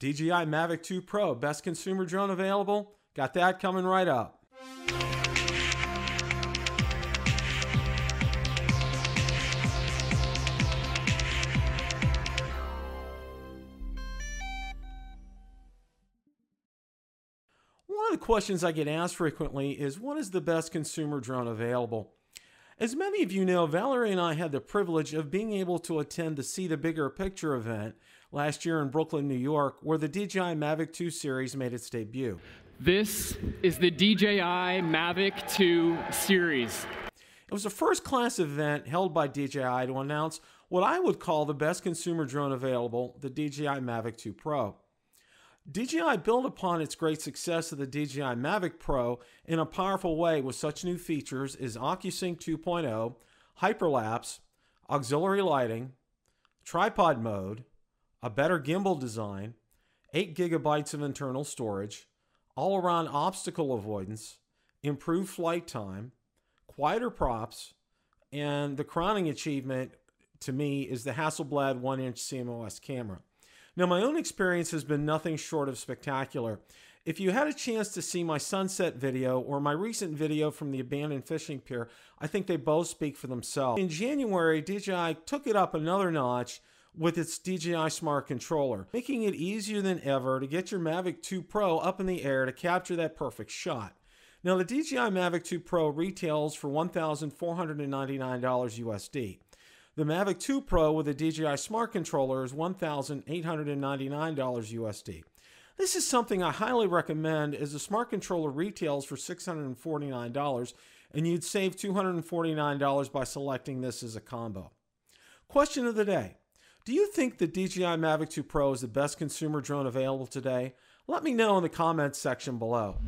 DJI Mavic 2 Pro, best consumer drone available. Got that coming right up. One of the questions I get asked frequently is what is the best consumer drone available? As many of you know, Valerie and I had the privilege of being able to attend the See the Bigger Picture event last year in Brooklyn, New York, where the DJI Mavic 2 series made its debut. This is the DJI Mavic 2 series. It was a first class event held by DJI to announce what I would call the best consumer drone available, the DJI Mavic 2 Pro. DJI built upon its great success of the DJI Mavic Pro in a powerful way with such new features as OcuSync 2.0, hyperlapse, auxiliary lighting, tripod mode, a better gimbal design, 8 gigabytes of internal storage, all around obstacle avoidance, improved flight time, quieter props, and the crowning achievement to me is the Hasselblad 1 inch CMOS camera. Now, my own experience has been nothing short of spectacular. If you had a chance to see my sunset video or my recent video from the abandoned fishing pier, I think they both speak for themselves. In January, DJI took it up another notch with its DJI Smart Controller, making it easier than ever to get your Mavic 2 Pro up in the air to capture that perfect shot. Now, the DJI Mavic 2 Pro retails for $1,499 USD. The Mavic 2 Pro with a DJI Smart Controller is $1,899 USD. This is something I highly recommend as the Smart Controller retails for $649 and you'd save $249 by selecting this as a combo. Question of the day. Do you think the DJI Mavic 2 Pro is the best consumer drone available today? Let me know in the comments section below.